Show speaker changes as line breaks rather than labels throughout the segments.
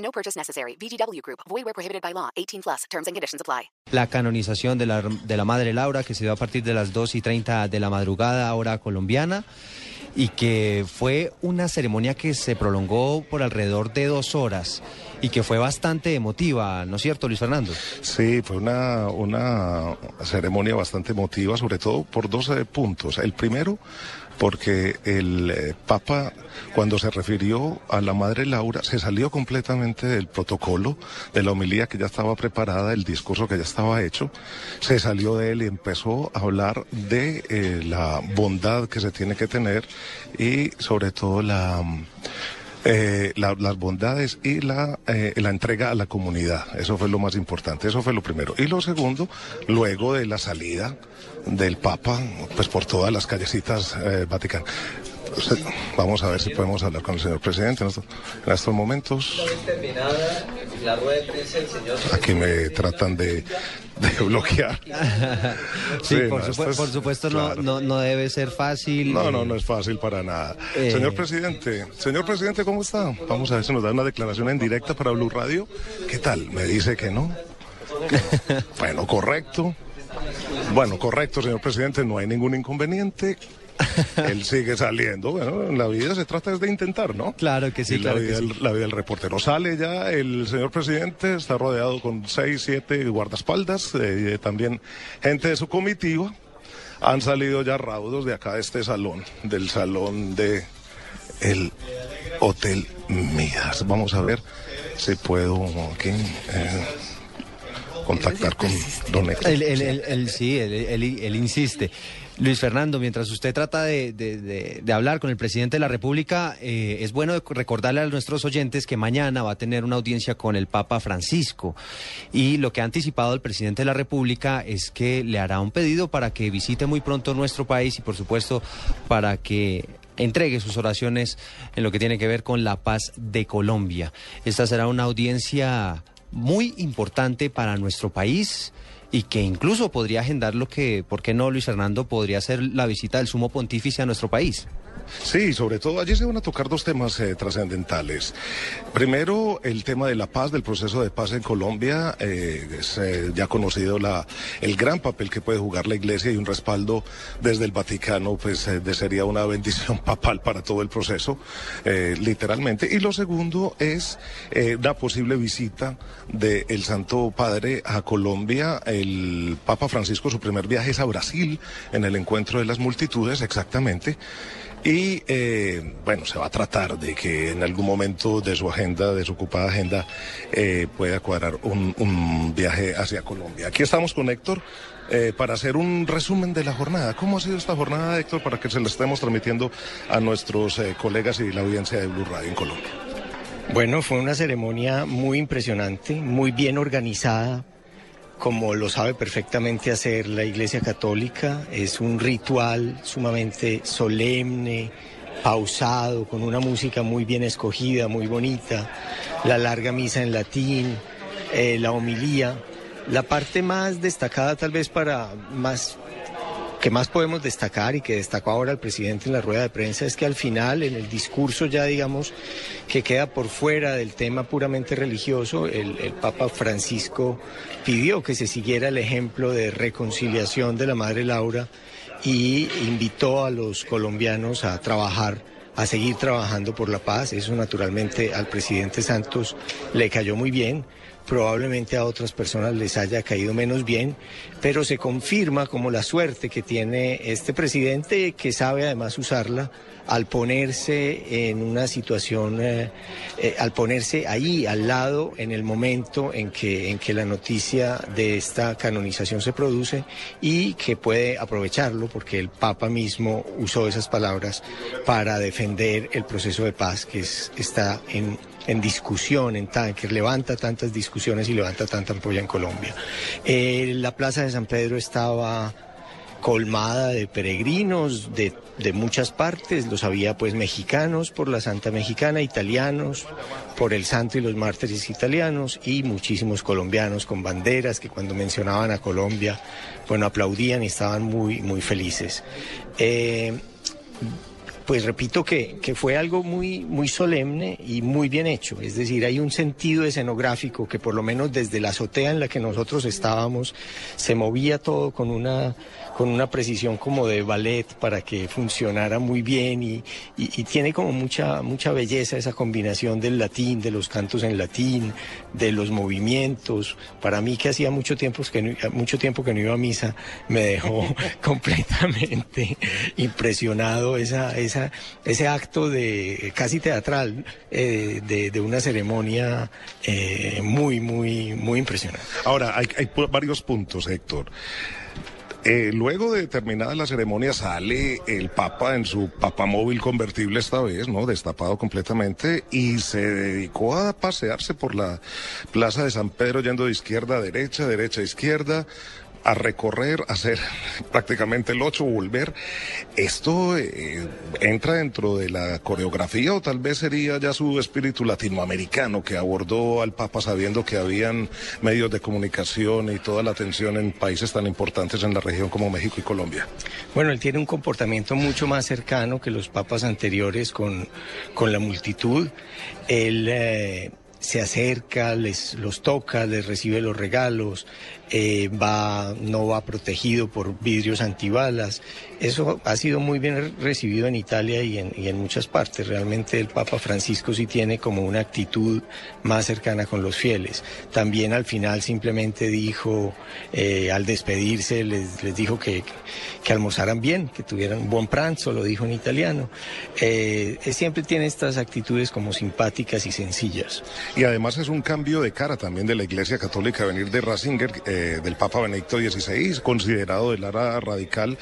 No purchase necessary. VGW Group. Void where prohibited by law. 18 plus. Terms and conditions apply.
La canonización de la, de la Madre Laura, que se dio a partir de las 2 y 30 de la madrugada, hora colombiana, y que fue una ceremonia que se prolongó por alrededor de dos horas y que fue bastante emotiva, ¿no es cierto, Luis Fernando?
Sí, fue una, una ceremonia bastante emotiva, sobre todo por dos eh, puntos. El primero, porque el eh, Papa, cuando se refirió a la Madre Laura, se salió completamente del protocolo, de la homilía que ya estaba preparada, el discurso que ya estaba hecho, se salió de él y empezó a hablar de eh, la bondad que se tiene que tener y sobre todo la... Eh, la- las bondades y la, eh, la entrega a la comunidad. Eso fue lo más importante, eso fue lo primero. Y lo segundo, luego de la salida del Papa, pues por todas las callecitas eh, Vamos a ver si podemos hablar con el señor presidente en estos, en estos momentos. Aquí me tratan de, de bloquear.
Sí,
Sí,
por,
no,
supu-
es-
por supuesto no,
claro.
no, no debe ser fácil.
No, no, no es fácil para nada.
Eh.
Señor presidente, señor presidente, ¿cómo está? Vamos a ver si nos da una declaración en directa para Blue Radio. ¿Qué tal? Me dice que no. Bueno, correcto. Bueno, correcto, señor presidente, no hay ningún inconveniente. Él sigue saliendo. Bueno, en la vida se trata de intentar, ¿no?
Claro que sí,
Y la,
claro que
vida,
sí.
la vida del reportero sale ya. El señor presidente está rodeado con seis, siete guardaespaldas, eh, también gente de su comitiva. Han salido ya raudos de acá de este salón, del salón de el Hotel Midas. Vamos a ver si puedo aquí eh, contactar con don
sí, él, insiste. Luis Fernando, mientras usted trata de hablar con el presidente de la República, eh, es bueno recordarle a nuestros oyentes que mañana va a tener una audiencia con el Papa Francisco. Y lo que ha anticipado el presidente de la República es que le hará un pedido para que visite muy pronto nuestro país y, por supuesto, para que entregue sus oraciones en lo que tiene que ver con la paz de Colombia. Esta será una audiencia muy importante para nuestro país y que incluso podría agendar lo que, ¿por qué no, Luis Fernando, podría ser la visita del sumo pontífice a nuestro país?
Sí, sobre todo allí se van a tocar dos temas eh, trascendentales. Primero, el tema de la paz, del proceso de paz en Colombia. eh, es eh, ya conocido la, el gran papel que puede jugar la Iglesia y un respaldo desde el Vaticano, pues sería una bendición papal para todo el proceso, literalmente. Y lo segundo es una posible visita del Santo Padre a Colombia. El Papa Francisco, su primer viaje es a Brasil, en el encuentro de las multitudes, exactamente. Y eh, bueno, se va a tratar de que en algún momento de su agenda, de su ocupada agenda, eh, pueda cuadrar un, un viaje hacia Colombia. Aquí estamos con Héctor eh, para hacer un resumen de la jornada. ¿Cómo ha sido esta jornada, Héctor, para que se la estemos transmitiendo a nuestros eh, colegas y la audiencia de Blue Radio en Colombia?
Bueno, fue una ceremonia muy impresionante, muy bien organizada, como lo sabe perfectamente hacer la Iglesia Católica. Es un ritual sumamente solemne, pausado, con una música muy bien escogida, muy bonita, la larga misa en latín, eh, la homilía. La parte más destacada tal vez para más que más podemos destacar y que destacó ahora el presidente en la rueda de prensa es que al final, en el discurso ya digamos que queda por fuera del tema puramente religioso, el, Papa Francisco pidió que se siguiera el ejemplo de reconciliación de la Madre Laura y invitó a los colombianos a trabajar a seguir trabajando por la paz. Eso naturalmente al presidente Santos le cayó muy bien probablemente a otras personas les haya caído menos bien, pero se confirma como la suerte que tiene este presidente que sabe además usarla al ponerse en una situación, eh, eh, al ponerse ahí al lado en el momento en que, en que la noticia de esta canonización se produce y que puede aprovecharlo porque el Papa mismo usó esas palabras para defender el proceso de paz que es- está en en discusión, en tan, que levanta tantas discusiones y levanta tanta ampolla en Colombia. Eh, la Plaza de San Pedro estaba colmada de peregrinos de, de, muchas partes, los había pues mexicanos por la Santa Mexicana, italianos por el Santo y los mártires italianos y muchísimos colombianos con banderas que cuando mencionaban a Colombia, bueno, aplaudían y estaban muy, muy felices. Eh, pues repito que, que, fue algo muy, muy solemne y muy bien hecho. Es decir, hay un sentido escenográfico que por lo menos desde la azotea en la que nosotros estábamos se movía todo con una, con una precisión como de ballet para que funcionara muy bien y, y, tiene como mucha, mucha belleza esa combinación del latín, de los cantos en latín, de los movimientos. Para mí que hacía mucho tiempo que no, mucho tiempo que no iba a misa, me dejó completamente impresionado esa, ese acto de casi teatral eh, de, una ceremonia eh, muy, muy, muy impresionante.
Ahora, hay, hay varios puntos, Héctor. Eh, luego de terminada la ceremonia sale el Papa en su papamóvil convertible esta vez, ¿no? Destapado completamente y se dedicó a pasearse por la Plaza de San Pedro yendo de izquierda a derecha, derecha a izquierda, a recorrer, a hacer prácticamente el 8, volver. ¿Esto eh, entra dentro de la coreografía o tal vez sería ya su espíritu latinoamericano que abordó al Papa sabiendo que habían medios de comunicación y toda la atención en países tan importantes en la región como México y Colombia?
Bueno, él tiene un comportamiento mucho más cercano que los papas anteriores con, con la multitud. Él... Eh, se acerca, les los toca, les recibe los regalos, eh, va, no va protegido por vidrios antibalas. Eso ha sido muy bien recibido en Italia y en, muchas partes. Realmente el Papa Francisco sí tiene como una actitud más cercana con los fieles. También al final simplemente dijo, eh, al despedirse, les, les dijo que, que, almorzaran bien, que tuvieran buen pranzo, lo dijo en italiano. Eh, siempre tiene estas actitudes como simpáticas y sencillas.
Y además es un cambio de cara también de la Iglesia Católica venir de Ratzinger, del Papa Benedicto XVI, considerado del área radical,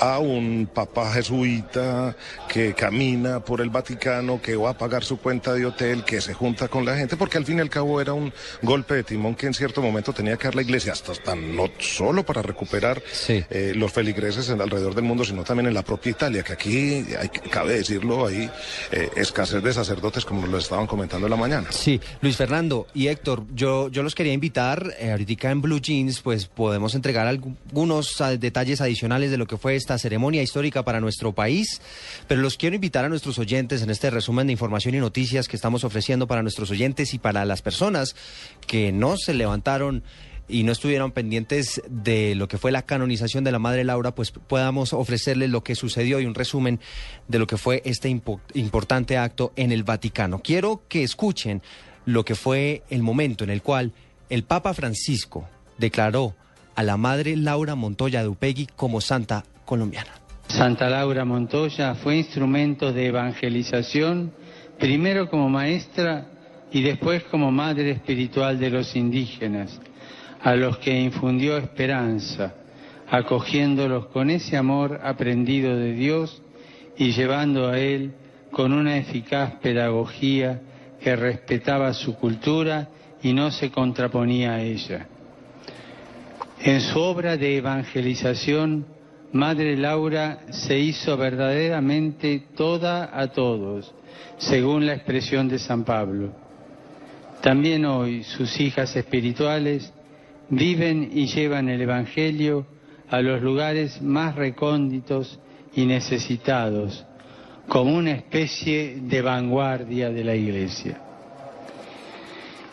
a un Papa jesuita que camina por el Vaticano, que va a pagar su cuenta de hotel, que se junta con la gente, porque al fin y al cabo era un golpe de timón que en cierto momento tenía que dar la Iglesia, hasta, hasta no solo para recuperar sí. eh, los feligreses en, alrededor del mundo, sino también en la propia Italia, que aquí, hay, cabe decirlo, hay eh, escasez de sacerdotes, como lo estaban comentando en la mañana.
Sí, Luis Fernando y Héctor, yo, yo los quería invitar, eh, ahorita en Blue Jeans, pues podemos entregar algunos uh, detalles adicionales de lo que fue esta ceremonia histórica para nuestro país, pero los quiero invitar a nuestros oyentes en este resumen de información y noticias que estamos ofreciendo para nuestros oyentes y para las personas que no se levantaron y no estuvieron pendientes de lo que fue la canonización de la Madre Laura, pues podamos ofrecerles lo que sucedió y un resumen de lo que fue este impo importante acto en el Vaticano. Quiero que escuchen lo que fue el momento en el cual el Papa Francisco declaró a la Madre Laura Montoya de como santa colombiana.
Santa Laura Montoya fue instrumento de evangelización, primero como maestra y después como madre espiritual de los indígenas a los que infundió esperanza, acogiéndolos con ese amor aprendido de Dios y llevando a Él con una eficaz pedagogía que respetaba su cultura y no se contraponía a ella. En su obra de evangelización, Madre Laura se hizo verdaderamente toda a todos, según la expresión de San Pablo. También hoy sus hijas espirituales viven y llevan el Evangelio a los lugares más recónditos y necesitados, como una especie de vanguardia de la Iglesia.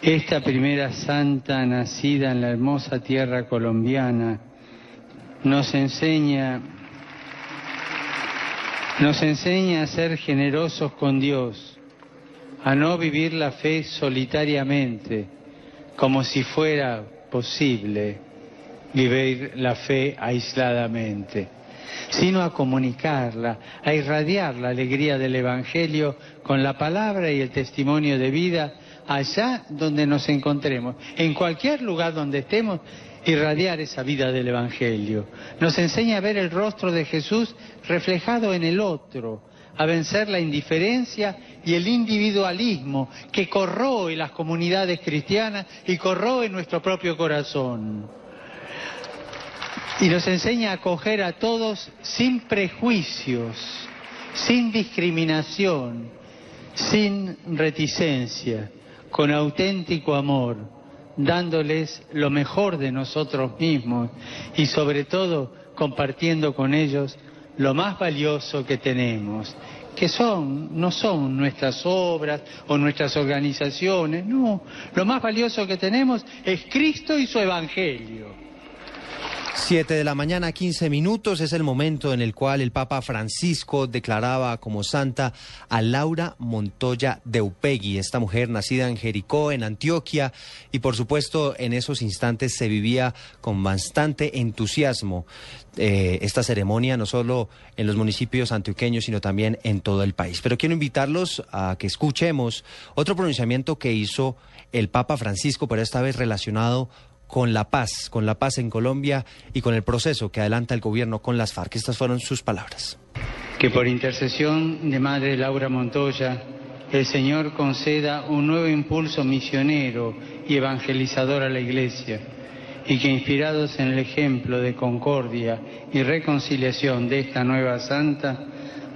Esta primera santa nacida en la hermosa tierra colombiana nos enseña nos enseña a ser generosos con Dios, a no vivir la fe solitariamente, como si fuera posible vivir la fe aisladamente, sino a comunicarla, a irradiar la alegría del Evangelio con la palabra y el testimonio de vida allá donde nos encontremos, en cualquier lugar donde estemos, irradiar esa vida del Evangelio. Nos enseña a ver el rostro de Jesús reflejado en el otro, a vencer la indiferencia y el individualismo que corroe las comunidades cristianas y corroe nuestro propio corazón. Y nos enseña a acoger a todos sin prejuicios, sin discriminación, sin reticencia, con auténtico amor, dándoles lo mejor de nosotros mismos y sobre todo compartiendo con ellos lo más valioso que tenemos, que son, no son nuestras obras o nuestras organizaciones, no, lo más valioso que tenemos es Cristo y su Evangelio.
Siete de la mañana, 15 minutos, es el momento en el cual el Papa Francisco declaraba como santa a Laura Montoya de Upegui, esta mujer nacida en Jericó, en Antioquia, y por supuesto en esos instantes se vivía con bastante entusiasmo eh, esta ceremonia, no solo en los municipios antioqueños, sino también en todo el país. Pero quiero invitarlos a que escuchemos otro pronunciamiento que hizo el Papa Francisco, pero esta vez relacionado con la paz, con la paz en Colombia y con el proceso que adelanta el gobierno con las FARC. Estas fueron sus palabras.
Que por intercesión de Madre Laura Montoya, el Señor conceda un nuevo impulso misionero y evangelizador a la Iglesia y que inspirados en el ejemplo de concordia y reconciliación de esta nueva santa,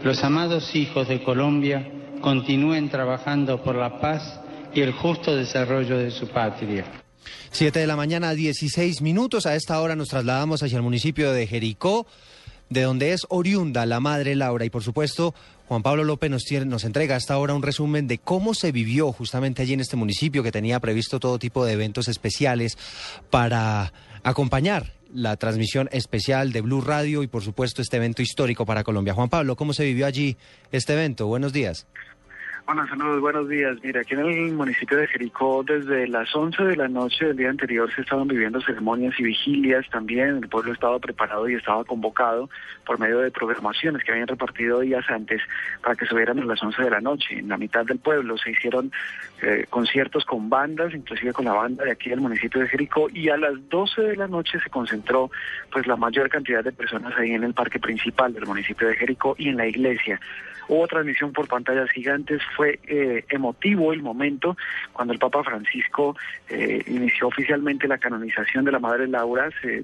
los amados hijos de Colombia continúen trabajando por la paz y el justo desarrollo de su patria.
Siete de la mañana, 16 minutos. A esta hora nos trasladamos hacia el municipio de Jericó, de donde es oriunda la madre Laura. Y por supuesto, Juan Pablo López nos, tiene, nos entrega hasta ahora un resumen de cómo se vivió justamente allí en este municipio, que tenía previsto todo tipo de eventos especiales para acompañar la transmisión especial de Blue Radio y por supuesto este evento histórico para Colombia. Juan Pablo, ¿cómo se vivió allí este evento? Buenos días.
Bueno, saludos, buenos días. Mira, aquí en el municipio de Jericó, desde las 11 de la noche del día anterior se estaban viviendo ceremonias y vigilias también. El pueblo estaba preparado y estaba convocado por medio de programaciones que habían repartido días antes para que subieran a las 11 de la noche. En la mitad del pueblo se hicieron eh, conciertos con bandas, inclusive con la banda de aquí del municipio de Jericó, y a las 12 de la noche se concentró pues la mayor cantidad de personas ahí en el parque principal del municipio de Jericó y en la iglesia. Hubo transmisión por pantallas gigantes, fue eh, emotivo el momento cuando el Papa Francisco eh, inició oficialmente la canonización de la Madre Laura, se,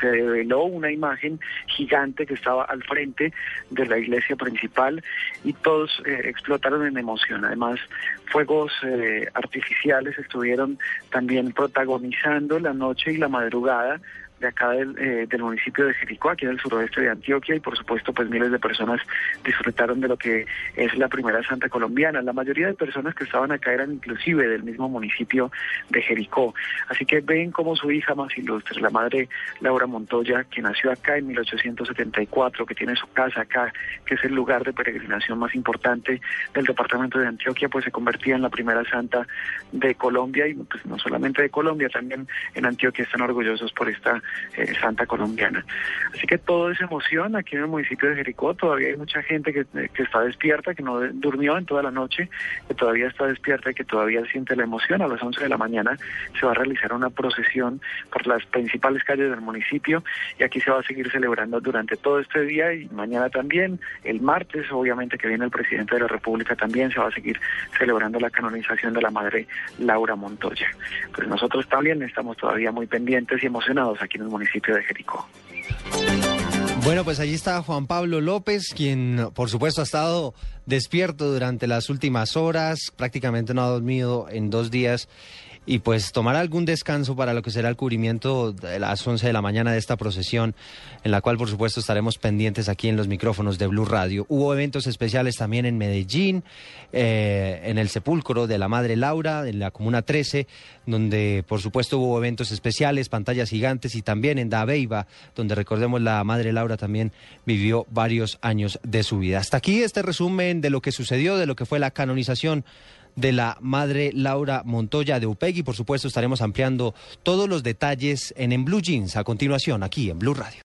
se develó una imagen gigante que estaba al frente de la iglesia principal y todos eh, explotaron en emoción. Además, fuegos artificiales estuvieron también protagonizando la noche y la madrugada de acá del, eh, municipio de Jericó, aquí en el suroeste de Antioquia, y por supuesto pues miles de personas disfrutaron de lo que es la primera santa colombiana. La mayoría de personas que estaban acá eran inclusive del mismo municipio de Jericó. Así que ven cómo su hija más ilustre, la madre Laura Montoya, que nació acá en 1874, que tiene su casa acá, que es el lugar de peregrinación más importante del departamento de Antioquia, pues se convertía en la primera santa de Colombia y pues no solamente de Colombia, también en Antioquia están orgullosos por esta eh, santa colombiana. Así que todo es emoción aquí en el municipio de Jericó. Todavía hay mucha gente que, eh, que está despierta, que no durmió en toda la noche, que todavía está despierta y que todavía siente la emoción. A las 11 de la mañana se va a realizar una procesión por las principales calles del municipio y aquí se va a seguir celebrando durante todo este día y mañana también. El martes, obviamente, que viene el presidente de la República también se va a seguir celebrando la canonización de la madre Laura Montoya. Pues nosotros también estamos todavía muy pendientes y emocionados aquí en el municipio de Jericó.
Bueno, pues allí está Juan Pablo López, quien por supuesto ha estado despierto durante las últimas horas, prácticamente no ha dormido en dos días y pues tomará algún descanso para lo que será el cubrimiento de las 11 de la mañana de esta procesión, en la cual por supuesto estaremos pendientes aquí en los micrófonos de Blue Radio. Hubo eventos especiales también en Medellín, eh, en el sepulcro de la Madre Laura, en la Comuna 13, donde por supuesto hubo eventos especiales, pantallas gigantes y también en Dabeiba, donde recordemos la Madre Laura también vivió varios años de su vida. Hasta aquí este resumen de lo que sucedió, de lo que fue la canonización de la madre Laura Montoya de Upegui. Por supuesto, estaremos ampliando todos los detalles en, en Blue Jeans a continuación, aquí en Blue Radio.